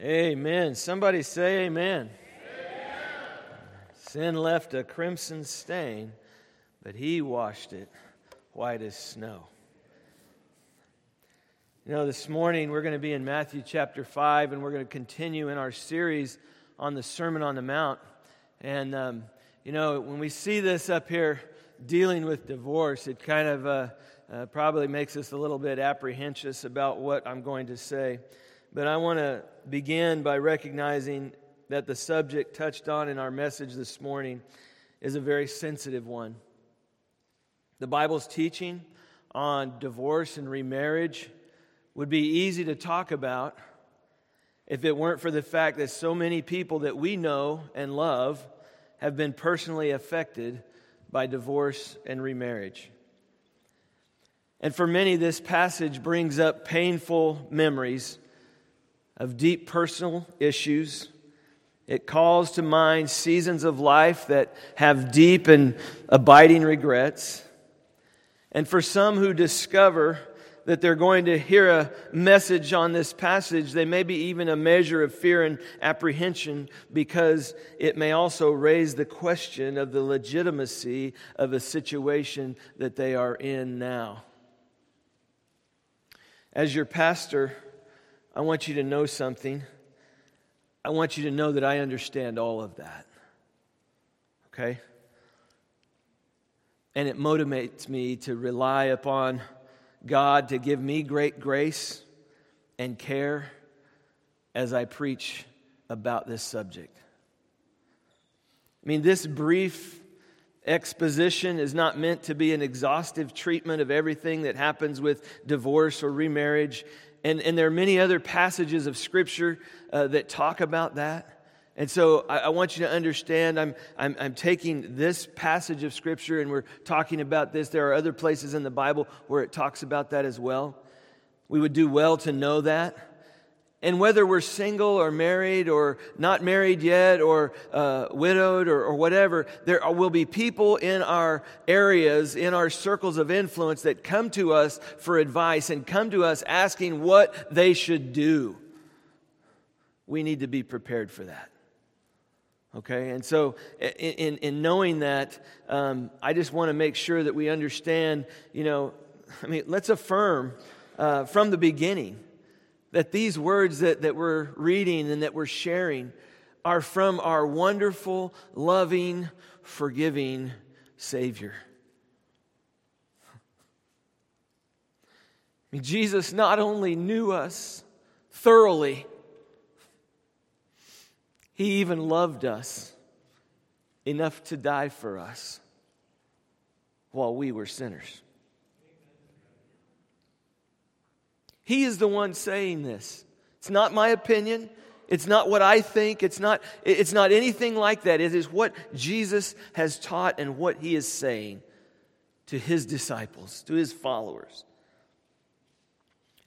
Amen. Somebody say amen. amen. Sin left a crimson stain, but he washed it white as snow. You know, this morning we're going to be in Matthew chapter 5, and we're going to continue in our series on the Sermon on the Mount. And, um, you know, when we see this up here dealing with divorce, it kind of uh, uh, probably makes us a little bit apprehensive about what I'm going to say. But I want to begin by recognizing that the subject touched on in our message this morning is a very sensitive one. The Bible's teaching on divorce and remarriage would be easy to talk about if it weren't for the fact that so many people that we know and love have been personally affected by divorce and remarriage. And for many, this passage brings up painful memories of deep personal issues. It calls to mind seasons of life that have deep and abiding regrets. And for some who discover that they're going to hear a message on this passage, they may be even a measure of fear and apprehension because it may also raise the question of the legitimacy of a situation that they are in now. As your pastor, I want you to know something. I want you to know that I understand all of that. Okay? And it motivates me to rely upon God to give me great grace and care as I preach about this subject. I mean, this brief exposition is not meant to be an exhaustive treatment of everything that happens with divorce or remarriage. And, and there are many other passages of Scripture uh, that talk about that. And so I, I, want you to understand I'm, I'm, I'm taking this passage of Scripture and we're talking about this. There are other places in the Bible where it talks about that as well. We would do well to know that. And whether we're single or married or not married yet or uh, widowed or, or whatever, there will be people in our areas, in our circles of influence that come to us for advice and come to us asking what they should do. We need to be prepared for that. Okay, and so in, in knowing that, um, I just want to make sure that we understand, you know, I mean, let's affirm uh, from the beginning that these words that, that we're reading and that we're sharing are from our wonderful, loving, forgiving Savior. I mean, Jesus not only knew us thoroughly, He even loved us enough to die for us while we were sinners. He is the one saying this. It's not my opinion. It's not what I think. It's not, it's not anything like that. It is what Jesus has taught and what he is saying to his disciples, to his followers.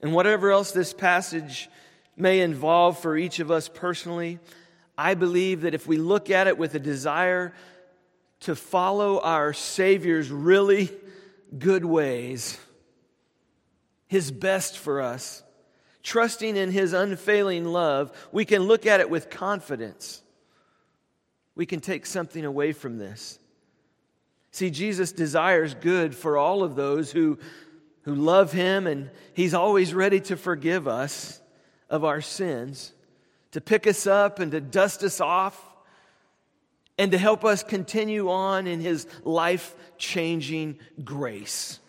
And whatever else this passage may involve for each of us personally, I believe that if we look at it with a desire to follow our Savior's really good ways, his best for us, trusting in His unfailing love, we can look at it with confidence. We can take something away from this. See, Jesus desires good for all of those who, who love Him, and He's always ready to forgive us of our sins, to pick us up and to dust us off, and to help us continue on in His life changing grace.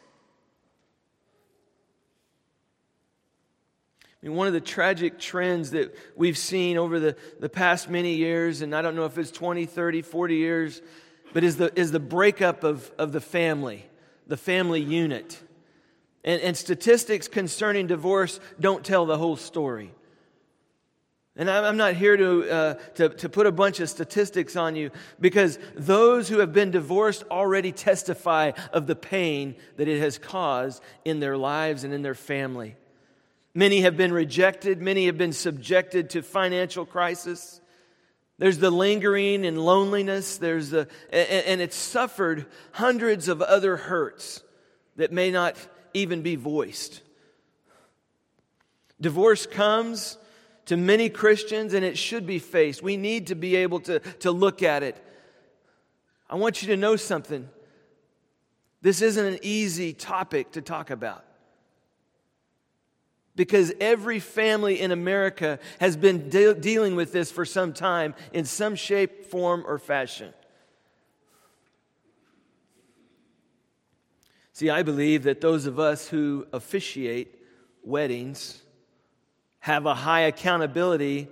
One of the tragic trends that we've seen over the, the past many years, and I don't know if it's 20, 30, 40 years, but is the, is the breakup of, of the family, the family unit. And, and statistics concerning divorce don't tell the whole story. And I'm not here to, uh, to, to put a bunch of statistics on you because those who have been divorced already testify of the pain that it has caused in their lives and in their family. Many have been rejected, many have been subjected to financial crisis. There's the lingering and loneliness, there's the, and it's suffered hundreds of other hurts that may not even be voiced. Divorce comes to many Christians, and it should be faced. We need to be able to, to look at it. I want you to know something. This isn't an easy topic to talk about. Because every family in America has been de- dealing with this for some time in some shape, form, or fashion. See, I believe that those of us who officiate weddings have a high accountability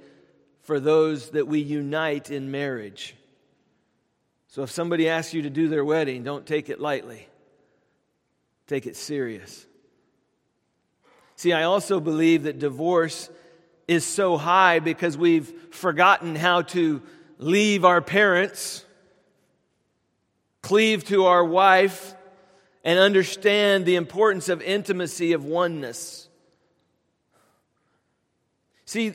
for those that we unite in marriage. So if somebody asks you to do their wedding, don't take it lightly, take it serious. See, I also believe that divorce is so high because we've forgotten how to leave our parents, cleave to our wife, and understand the importance of intimacy, of oneness. See,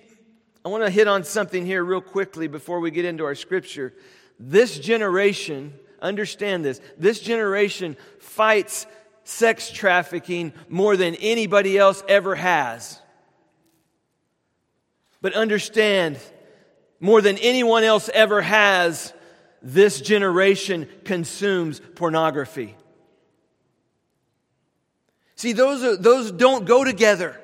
I want to hit on something here real quickly before we get into our scripture. This generation, understand this, this generation fights sex trafficking more than anybody else ever has. But understand, more than anyone else ever has, this generation consumes pornography. See, those, are, those don't go together.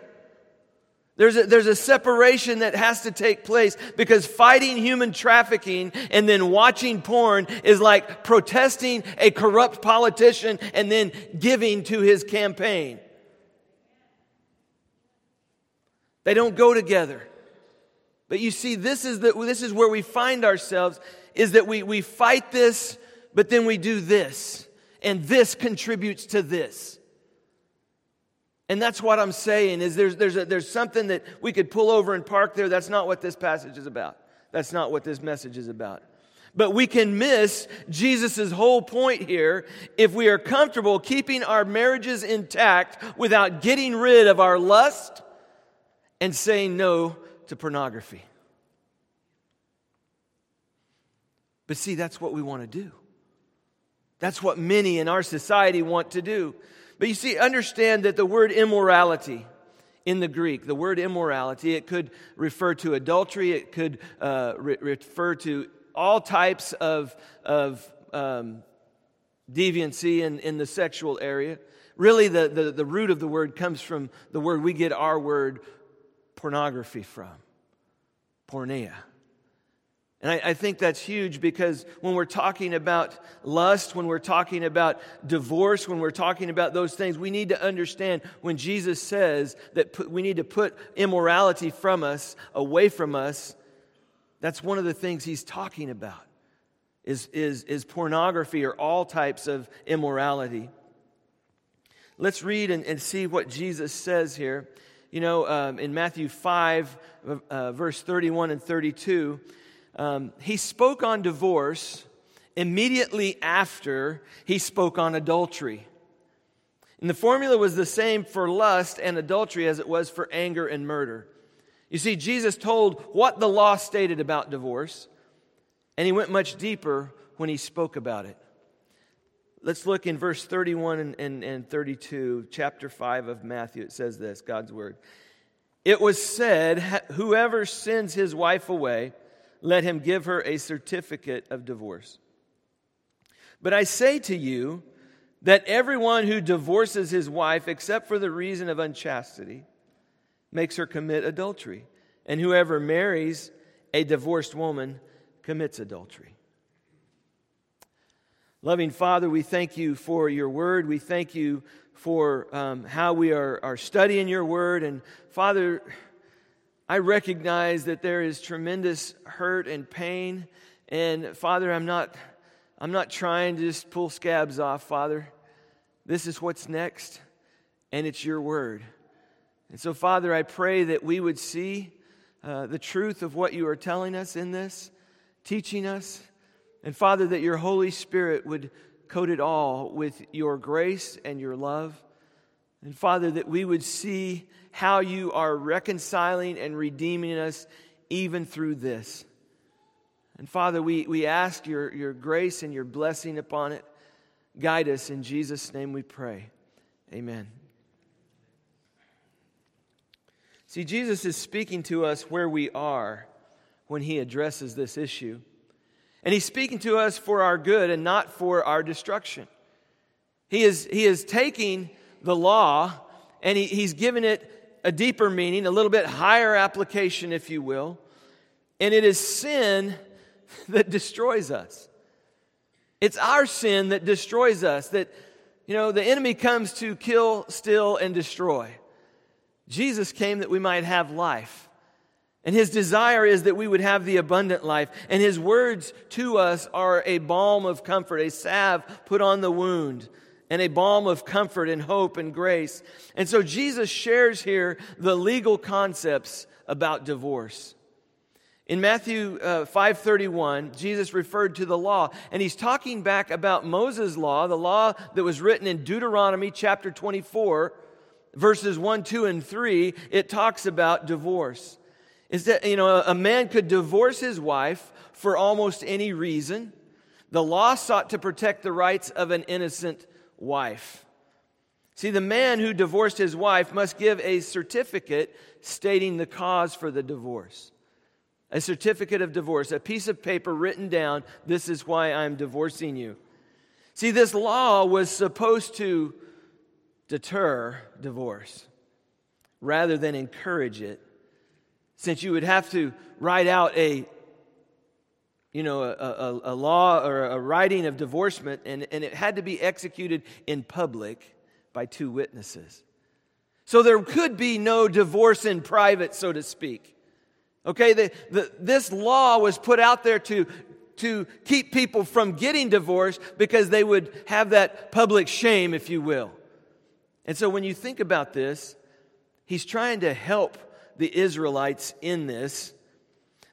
There's a, there's a separation that has to take place because fighting human trafficking and then watching porn is like protesting a corrupt politician and then giving to his campaign. They don't go together. But you see, this is, the, this is where we find ourselves is that we, we fight this, but then we do this. And this contributes to this. And that's what I'm saying is there's, there's, a, there's something that we could pull over and park there. That's not what this passage is about. That's not what this message is about. But we can miss Jesus' whole point here if we are comfortable keeping our marriages intact without getting rid of our lust and saying no to pornography. But see, that's what we want to do. That's what many in our society want to do. But you see, understand that the word immorality in the Greek, the word immorality, it could refer to adultery, it could uh, re- refer to all types of, of um, deviancy in, in the sexual area. Really, the, the, the root of the word comes from the word we get our word pornography from porneia. And I, I, think that's huge because when we're talking about lust, when we're talking about divorce, when we're talking about those things, we need to understand when Jesus says that put, we need to put immorality from us, away from us, that's one of the things he's talking about is, is, is pornography or all types of immorality. Let's read and, and see what Jesus says here. You know, um, in Matthew 5, uh, verse 31 and 32, um, he spoke on divorce immediately after he spoke on adultery. And the formula was the same for lust and adultery as it was for anger and murder. You see, Jesus told what the law stated about divorce, and he went much deeper when he spoke about it. Let's look in verse 31 and, and, and 32, chapter 5 of Matthew. It says this God's word. It was said, Whoever sends his wife away, let him give her a certificate of divorce. But I say to you that everyone who divorces his wife, except for the reason of unchastity, makes her commit adultery. And whoever marries a divorced woman commits adultery. Loving Father, we thank you for your word. We thank you for um, how we are, are studying your word. And Father, I recognize that there is tremendous hurt and pain. And Father, I'm not, I'm not trying to just pull scabs off, Father. This is what's next, and it's your word. And so, Father, I pray that we would see uh, the truth of what you are telling us in this, teaching us. And Father, that your Holy Spirit would coat it all with your grace and your love. And Father, that we would see how you are reconciling and redeeming us even through this. And Father, we, we ask your, your grace and your blessing upon it. Guide us. In Jesus' name we pray. Amen. See, Jesus is speaking to us where we are when he addresses this issue. And he's speaking to us for our good and not for our destruction. He is, he is taking the law and he, he's given it a deeper meaning, a little bit higher application, if you will. And it is sin that destroys us. It's our sin that destroys us, that, you know, the enemy comes to kill, steal, and destroy. Jesus came that we might have life. And his desire is that we would have the abundant life. And his words to us are a balm of comfort, a salve put on the wound, and a balm of comfort and hope and grace. And so Jesus shares here the legal concepts about divorce. In Matthew uh, 5:31, Jesus referred to the law, and he's talking back about Moses' law, the law that was written in Deuteronomy chapter 24, verses 1, 2, and 3. It talks about divorce. Is that you know a man could divorce his wife for almost any reason. The law sought to protect the rights of an innocent wife. See, the man who divorced his wife must give a certificate stating the cause for the divorce a certificate of divorce, a piece of paper written down, this is why I'm divorcing you. See, this law was supposed to deter divorce rather than encourage it, since you would have to write out a you know, a, a, a, law or a writing of divorcement, and, and it had to be executed in public by two witnesses. So there could be no divorce in private, so to speak. Okay, the, the, this law was put out there to, to keep people from getting divorced because they would have that public shame, if you will. And so when you think about this, he's trying to help the Israelites in this.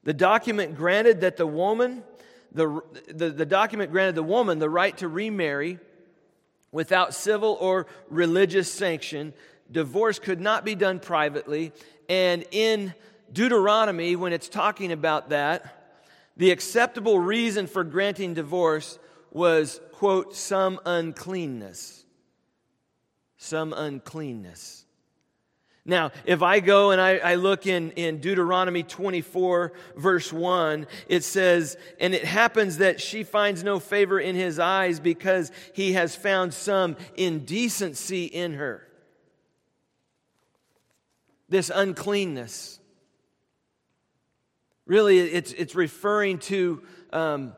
The document granted that the woman, the, the, the document granted the woman the right to remarry without civil or religious sanction. Divorce could not be done privately. And in Deuteronomy, when it's talking about that, the acceptable reason for granting divorce was, quote, some uncleanness. Some uncleanness. Now, if I go and I, I, look in, in Deuteronomy 24, verse 1, it says, And it happens that she finds no favor in his eyes because he has found some indecency in her. This uncleanness. Really, it's, it's referring to um,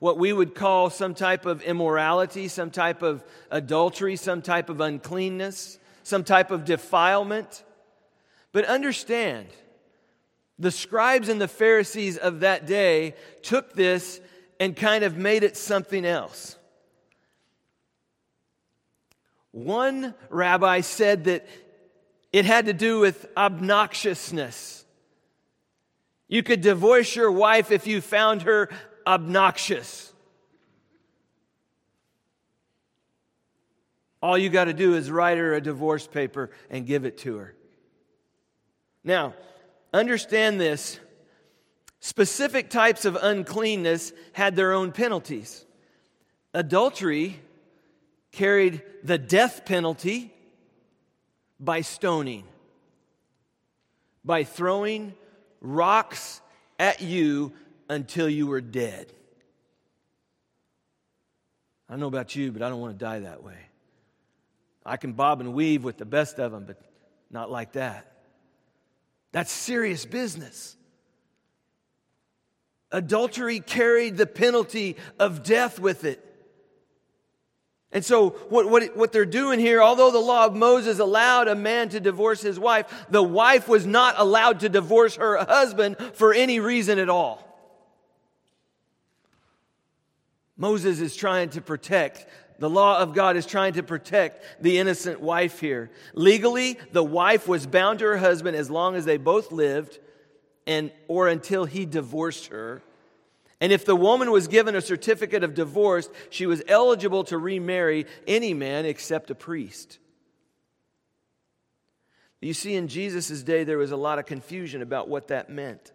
what we would call some type of immorality, some type of adultery, some type of uncleanness, some type of defilement. But understand, the scribes and the Pharisees of that day took this and kind of made it something else. One rabbi said that it had to do with obnoxiousness. You could divorce your wife if you found her obnoxious. All you got to do is write her a divorce paper and give it to her. Now, understand this specific types of uncleanness had their own penalties. Adultery carried the death penalty by stoning, by throwing rocks at you until you were dead. I don't know about you, but I don't want to die that way. I can bob and weave with the best of them, but not like that. That's serious business. Adultery carried the penalty of death with it. And so, what, what, what they're doing here, although the law of Moses allowed a man to divorce his wife, the wife was not allowed to divorce her husband for any reason at all. Moses is trying to protect, the law of God is trying to protect the innocent wife here. Legally, the wife was bound to her husband as long as they both lived and or until he divorced her. And if the woman was given a certificate of divorce, she was eligible to remarry any man except a priest. You see, in Jesus' day, there was a lot of confusion about what that meant.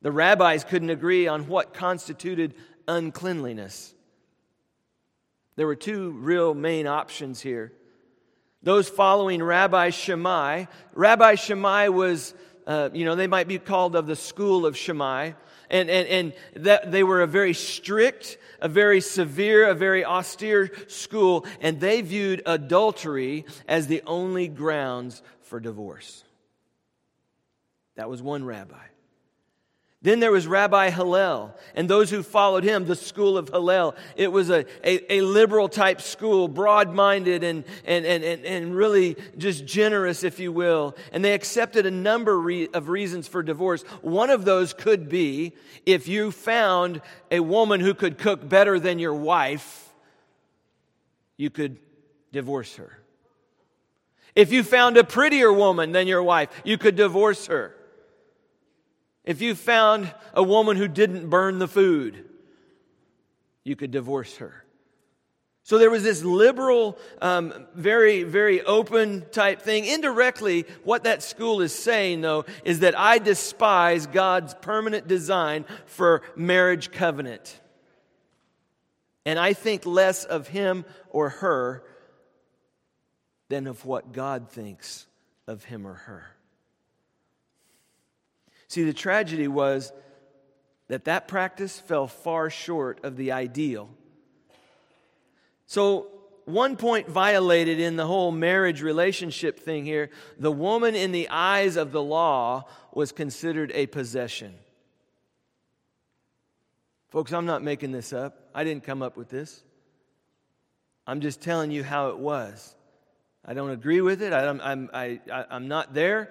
The rabbis couldn't agree on what constituted uncleanliness. There were two real main options here. those following Rabbi Shammai. Rabbi Shammai was, uh, you know, they might be called of the school of Shammai. And, and, and that they were a very strict, a very severe, a very austere school, and they viewed adultery as the only grounds for divorce. That was one rabbi. Then there was Rabbi Hillel and those who followed him, the school of Hillel. It was a, a, a liberal type school, broad minded and, and, and, and, really just generous, if you will. And they accepted a number of reasons for divorce. One of those could be if you found a woman who could cook better than your wife, you could divorce her. If you found a prettier woman than your wife, you could divorce her. If you found a woman who didn't burn the food, you could divorce her. So there was this liberal, um, very, very open type thing. Indirectly, what that school is saying, though, is that I despise God's permanent design for marriage covenant. And I think less of him or her than of what God thinks of him or her. See, the tragedy was that that practice fell far short of the ideal. So, one point violated in the whole marriage relationship thing here the woman in the eyes of the law was considered a possession. Folks, I'm not making this up. I didn't come up with this. I'm just telling you how it was. I don't agree with it. I, I'm, I, I, I'm not there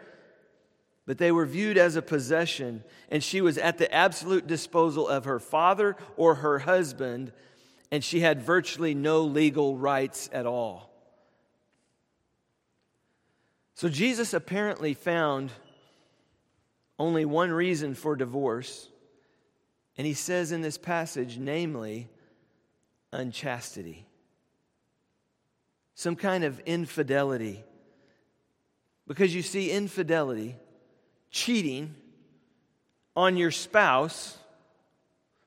but they were viewed as a possession, and she was at the absolute disposal of her father or her husband, and she had virtually no legal rights at all. So Jesus apparently found only one reason for divorce, and he says in this passage, namely, unchastity. Some kind of infidelity. Because you see, infidelity cheating on your spouse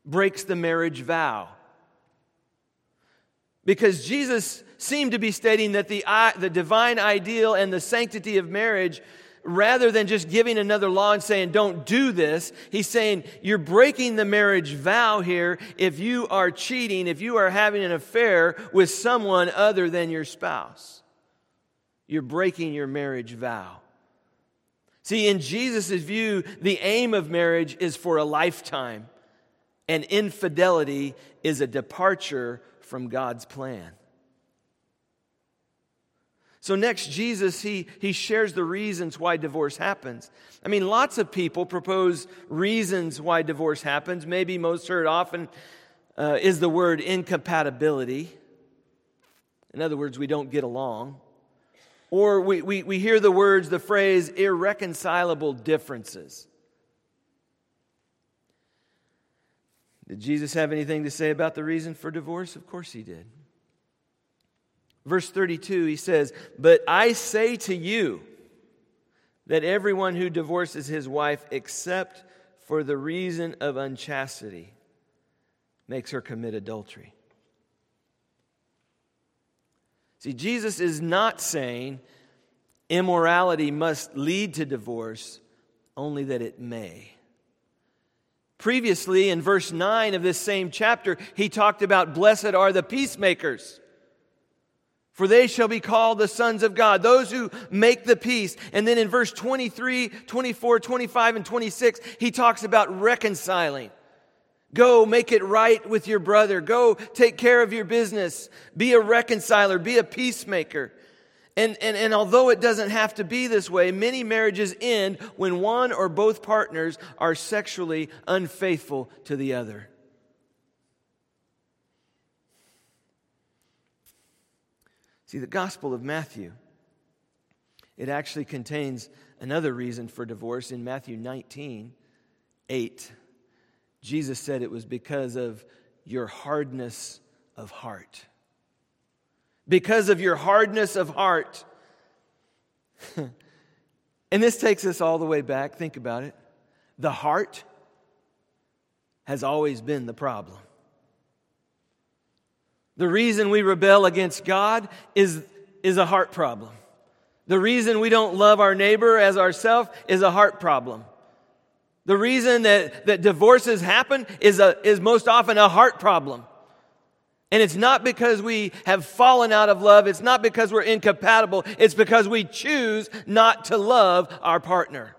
breaks the marriage vow. Because Jesus seemed to be stating that the, the divine ideal and the sanctity of marriage, rather than just giving another law and saying, don't do this, he's saying, you're breaking the marriage vow here if you are cheating, if you are having an affair with someone other than your spouse. You're breaking your marriage vow. See, in Jesus' view, the aim of marriage is for a lifetime, and infidelity is a departure from God's plan. So, next, Jesus, he, he shares the reasons why divorce happens. I mean, lots of people propose reasons why divorce happens. Maybe most heard often uh, is the word incompatibility. In other words, we don't get along. Or we, we, we hear the words, the phrase, irreconcilable differences. Did Jesus have anything to say about the reason for divorce? Of course he did. Verse 32, he says, But I say to you that everyone who divorces his wife except for the reason of unchastity makes her commit adultery. See, Jesus is not saying immorality must lead to divorce, only that it may. Previously, in verse 9 of this same chapter, he talked about blessed are the peacemakers. For they shall be called the sons of God, those who make the peace. And then in verse 23, 24, 25, and 26, he talks about reconciling. Go make it right with your brother. Go take care of your business. Be a reconciler. Be a peacemaker. And, and, and although it doesn't have to be this way, many marriages end when one or both partners are sexually unfaithful to the other. See, the Gospel of Matthew, it actually contains another reason for divorce in Matthew 19 8. Jesus said it was because of your hardness of heart. Because of your hardness of heart. and this takes us all the way back. Think about it. The heart has always been the problem. The reason we rebel against God is, is a heart problem. The reason we don't love our neighbor as ourselves is a heart problem. The reason that, that divorces happen is, a, is most often a heart problem. And it's not because we have fallen out of love. It's not because we're incompatible. It's because we choose not to love our partner.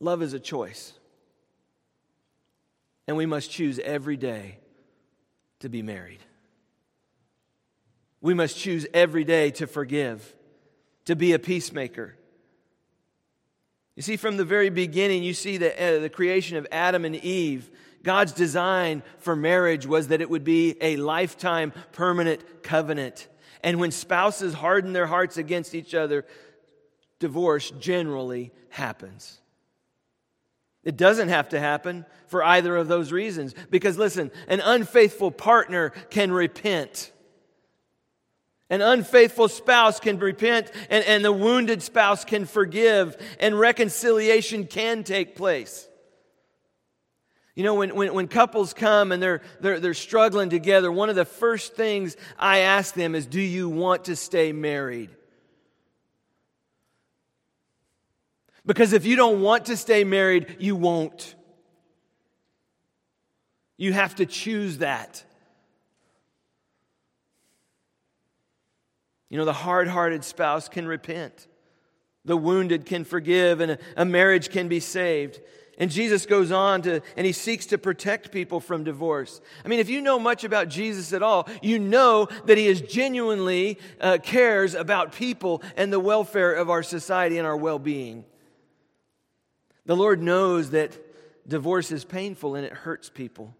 Love is a choice. And we must choose every day to be married. We must choose every day to forgive, to be a peacemaker. You see, from the very beginning, you see the, uh, the creation of Adam and Eve. God's design for marriage was that it would be a lifetime permanent covenant. And when spouses harden their hearts against each other, divorce generally happens. It doesn't have to happen for either of those reasons. Because listen, an unfaithful partner can repent. An unfaithful spouse can repent, and, and the wounded spouse can forgive, and reconciliation can take place. You know, when, when, when couples come and they're, they're, they're struggling together, one of the first things I ask them is Do you want to stay married? Because if you don't want to stay married, you won't. You have to choose that. You know, the hard hearted spouse can repent, the wounded can forgive, and a, marriage can be saved. And Jesus goes on to, and he seeks to protect people from divorce. I mean, if you know much about Jesus at all, you know that he is genuinely uh, cares about people and the welfare of our society and our well being. The Lord knows that divorce is painful and it hurts people.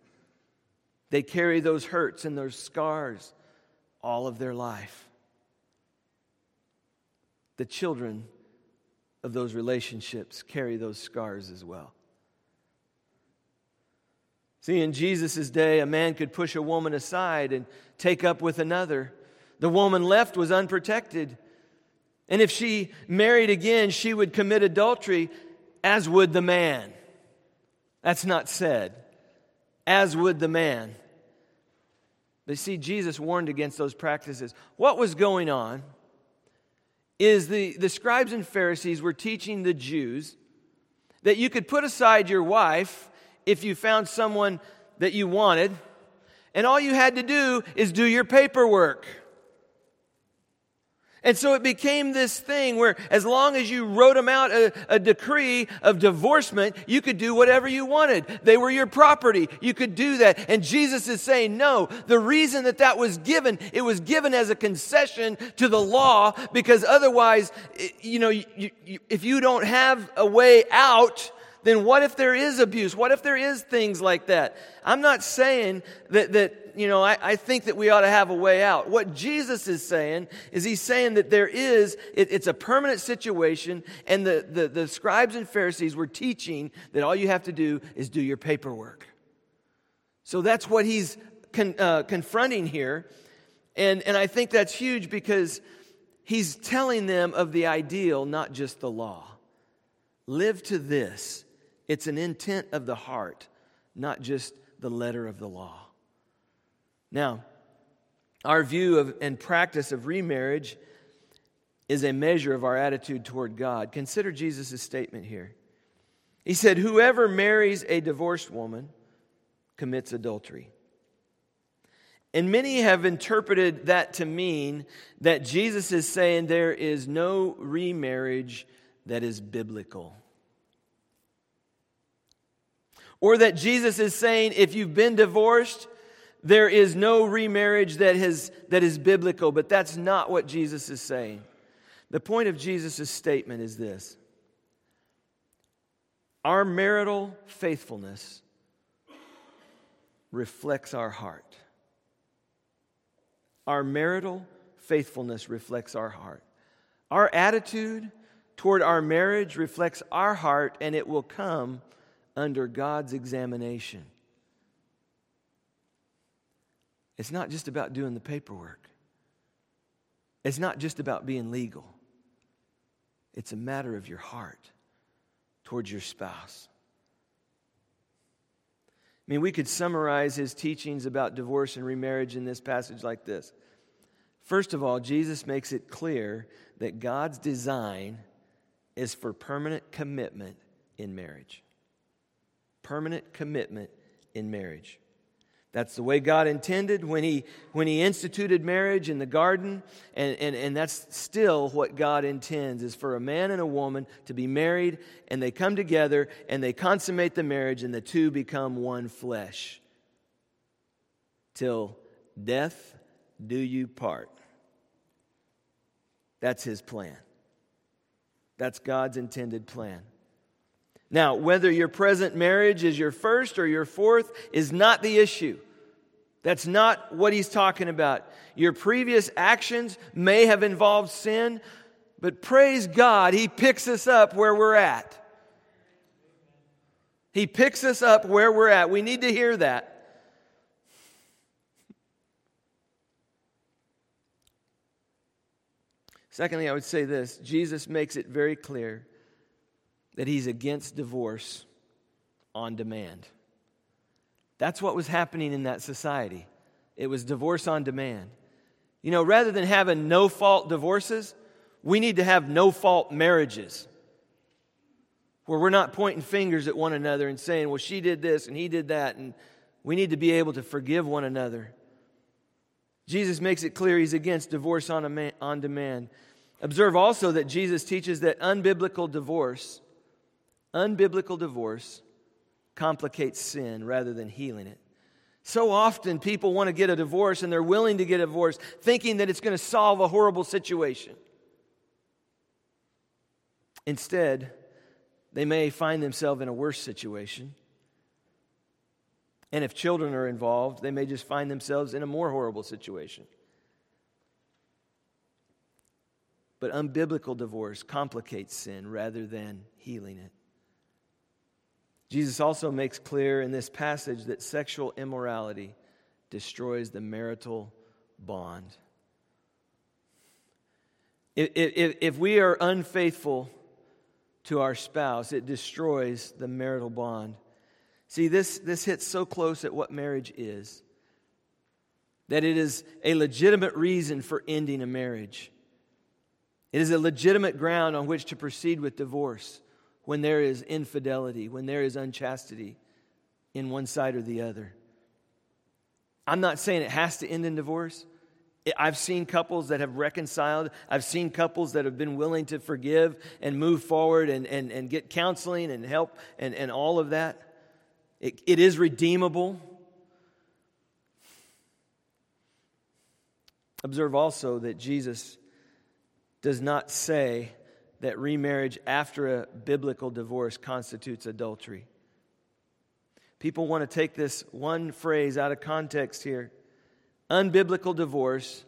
They carry those hurts and those scars all of their life. The children of those relationships carry those scars as well. See, in Jesus' day, a man could push a woman aside and take up with another. The woman left was unprotected. And if she married again, she would commit adultery as would the man. That's not said. As would the man. But see, Jesus warned against those practices. What was going on is the, the scribes and Pharisees were teaching the Jews that you could put aside your wife if you found someone that you wanted, and all you had to do is do your paperwork. And so it became this thing where, as long as you wrote them out a, a, decree of divorcement, you could do whatever you wanted. They were your property. You could do that. And Jesus is saying, no, the reason that that was given, it was given as a concession to the law because otherwise, you know, you, you, if you don't have a way out, then what if there is abuse? What if there is things like that? I'm not saying that, that you know, I, I think that we ought to have a way out. What Jesus is saying is he's saying that there is, it, it's a permanent situation, and the, the, the scribes and Pharisees were teaching that all you have to do is do your paperwork. So that's what he's con, uh, confronting here. And, and I think that's huge because he's telling them of the ideal, not just the law. Live to this it's an intent of the heart, not just the letter of the law. Now, our view of and practice of remarriage is a measure of our attitude toward God. Consider Jesus' statement here. He said, Whoever marries a divorced woman commits adultery. And many have interpreted that to mean that Jesus is saying there is no remarriage that is biblical. Or that Jesus is saying if you've been divorced, there is no remarriage that, has, that is biblical, but that's not what Jesus is saying. The point of Jesus' statement is this Our marital faithfulness reflects our heart. Our marital faithfulness reflects our heart. Our attitude toward our marriage reflects our heart, and it will come under God's examination. It's not just about doing the paperwork, it's not just about being legal. It's a matter of your heart towards your spouse. I mean, we could summarize his teachings about divorce and remarriage in this passage like this First of all, Jesus makes it clear that God's design is for permanent commitment in marriage. Permanent commitment in marriage. That's the way God intended when He, when he instituted marriage in the garden, and, and, and that's still what God intends is for a man and a woman to be married, and they come together and they consummate the marriage, and the two become one flesh. Till death do you part. That's His plan. That's God's intended plan. Now, whether your present marriage is your first or your fourth is not the issue. That's not what he's talking about. Your previous actions may have involved sin, but praise God, he picks us up where we're at. He picks us up where we're at. We need to hear that. Secondly, I would say this Jesus makes it very clear that he's against divorce on demand. That's what was happening in that society. It was divorce on demand. You know, rather than having no fault divorces, we need to have no fault marriages where we're not pointing fingers at one another and saying, well, she did this and he did that. And we need to be able to forgive one another. Jesus makes it clear he's against divorce on, on demand. Observe also that Jesus teaches that unbiblical divorce unbiblical divorce complicates sin rather than healing it. So often people want to get a divorce and they're willing to get a divorce thinking that it's going to solve a horrible situation. Instead, they may find themselves in a worse situation. And if children are involved, they may just find themselves in a more horrible situation. But unbiblical divorce complicates sin rather than healing it. Jesus also makes clear in this passage that sexual immorality destroys the marital bond. If, if, if, we are unfaithful to our spouse, it destroys the marital bond. See, this, this hits so close at what marriage is that it is a legitimate reason for ending a marriage. It is a legitimate ground on which to proceed with divorce when there is infidelity, when there is unchastity in one side or the other. I'm not saying it has to end in divorce. I've seen couples that have reconciled. I've seen couples that have been willing to forgive and move forward and, and, and get counseling and help and, and all of that. It, it is redeemable. Observe also that Jesus does not say that remarriage after a biblical divorce constitutes adultery. People want to take this one phrase out of context here unbiblical divorce,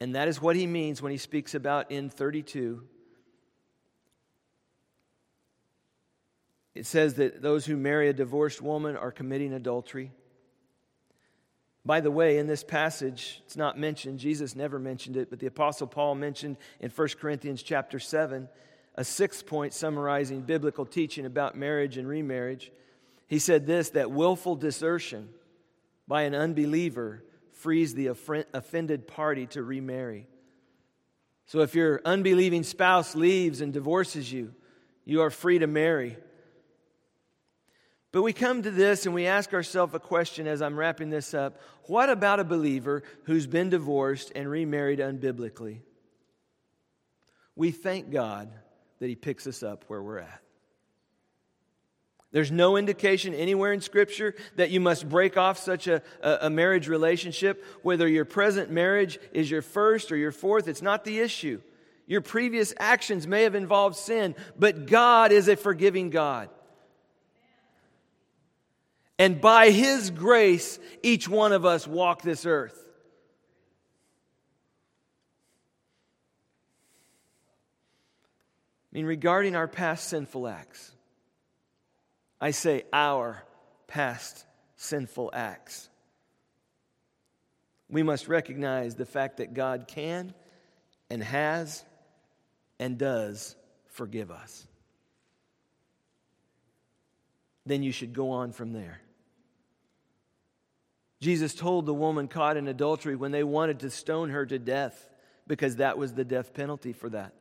and that is what he means when he speaks about in 32. It says that those who marry a divorced woman are committing adultery. By the way, in this passage, it's not mentioned, Jesus never mentioned it, but the Apostle Paul mentioned in 1 Corinthians chapter 7 a sixth point summarizing biblical teaching about marriage and remarriage. He said this that willful desertion by an unbeliever frees the offended party to remarry. So if your unbelieving spouse leaves and divorces you, you are free to marry. But we come to this and we ask ourselves a question as I'm wrapping this up. What about a believer who's been divorced and remarried unbiblically? We thank God that He picks us up where we're at. There's no indication anywhere in Scripture that you must break off such a, a, marriage relationship. Whether your present marriage is your first or your fourth, it's not the issue. Your previous actions may have involved sin, but God is a forgiving God. And by His grace, each one of us walk this earth. I mean, regarding our past sinful acts, I say our past sinful acts. We must recognize the fact that God can and has and does forgive us. Then you should go on from there. Jesus told the woman caught in adultery when they wanted to stone her to death because that was the death penalty for that.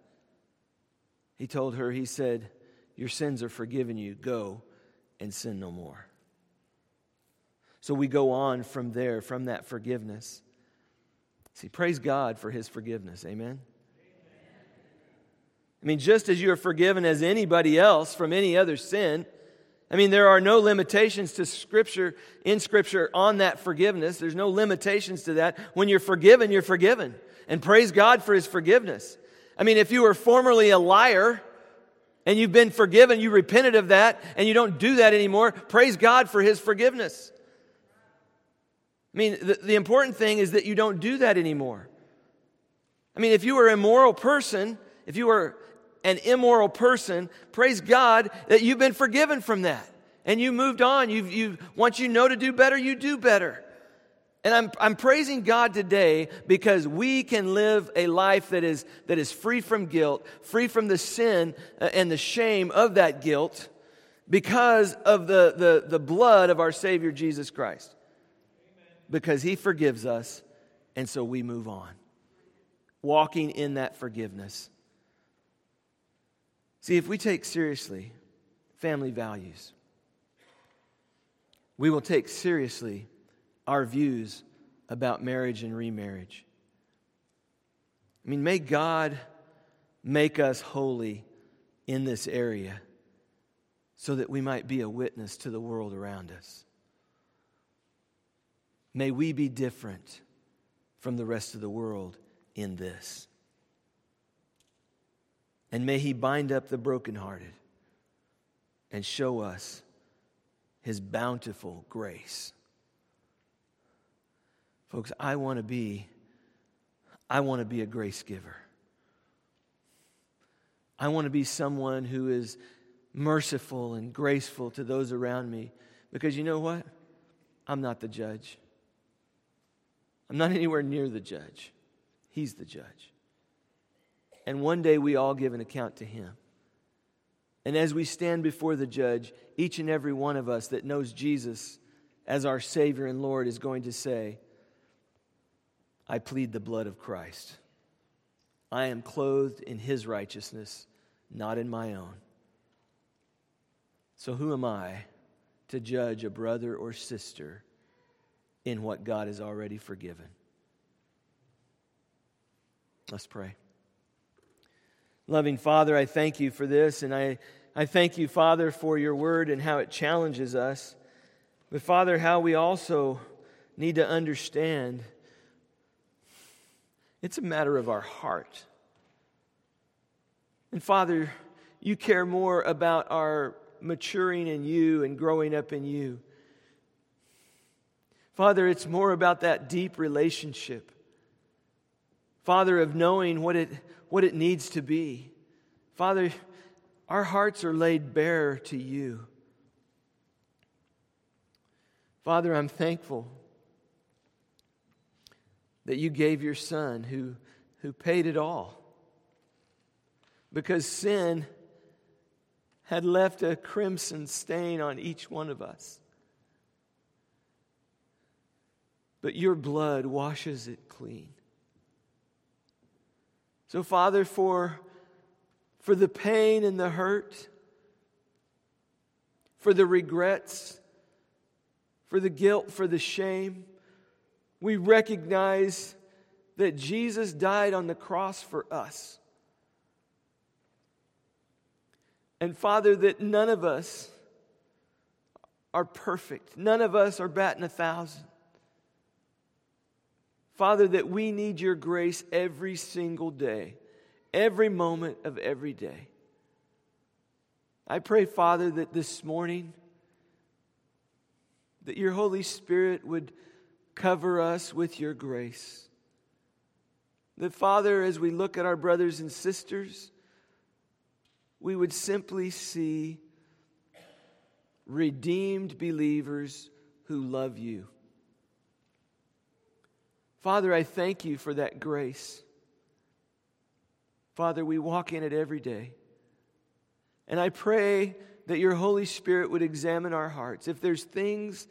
He told her, He said, Your sins are forgiven you. Go and sin no more. So we go on from there, from that forgiveness. See, praise God for His forgiveness. Amen. I mean, just as you are forgiven as anybody else from any other sin, I mean, there are no limitations to Scripture, in Scripture, on that forgiveness. There's no limitations to that. When you're forgiven, you're forgiven. And praise God for His forgiveness. I mean, if you were formerly a liar and you've been forgiven, you repented of that, and you don't do that anymore, praise God for His forgiveness. I mean, the, the important thing is that you don't do that anymore. I mean, if you were a moral person, if you were an immoral person, praise God that you've been forgiven from that. And you moved on. You've, you, once you know to do better, you do better. And I'm, I'm praising God today because we can live a life that is, that is free from guilt, free from the sin uh, and the shame of that guilt because of the, the, the blood of our Savior Jesus Christ. Because He forgives us, and so we move on, walking in that forgiveness. See, if we take seriously family values, we will take seriously our views about marriage and remarriage. I mean, may God make us holy in this area so that we might be a witness to the world around us. May we be different from the rest of the world in this. And may He bind up the brokenhearted and show us His bountiful grace. Folks, I want to be I want to be a grace giver. I want to be someone who is merciful and graceful to those around me because you know what? I'm not the judge. I'm not anywhere near the judge. He's the judge. And one day we all give an account to him. And as we stand before the judge, each and every one of us that knows Jesus as our Savior and Lord is going to say, I plead the blood of Christ. I am clothed in his righteousness, not in my own. So who am I to judge a brother or sister in what God has already forgiven? Let's pray. Loving Father, I thank you for this, and I, I thank you, Father, for your word and how it challenges us. But, Father, how we also need to understand it's a matter of our heart. And, Father, you care more about our maturing in you and growing up in you. Father, it's more about that deep relationship. Father, of knowing what it what it needs to be. Father, our hearts are laid bare to you. Father, I'm thankful that you gave your son who, who paid it all. Because sin had left a crimson stain on each one of us. But your blood washes it clean. So, Father, for, for the pain and the hurt, for the regrets, for the guilt, for the shame, we recognize that Jesus died on the cross for us. And Father, that none of us are perfect, none of us are batting a thousand. Father, that we need your grace every single day, every moment of every day. I pray, Father, that this morning, that your Holy Spirit would cover us with your grace. That, Father, as we look at our brothers and sisters, we would simply see redeemed believers who love you. Father, I thank you for that grace. Father, we walk in it every day. And I pray that your Holy Spirit would examine our hearts. If there's things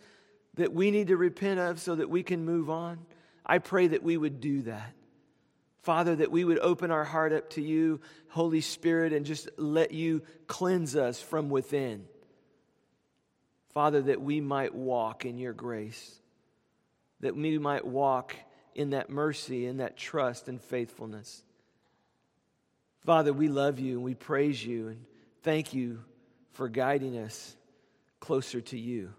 that we need to repent of so that we can move on. I pray that we would do that. Father, that we would open our heart up to you, Holy Spirit, and just let you cleanse us from within. Father, that we might walk in your grace, that we might walk in that mercy, in that trust and faithfulness. Father, we love you and we praise you and thank you for guiding us closer to you.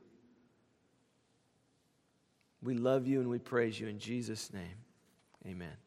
We love you and we praise you in Jesus' name. Amen.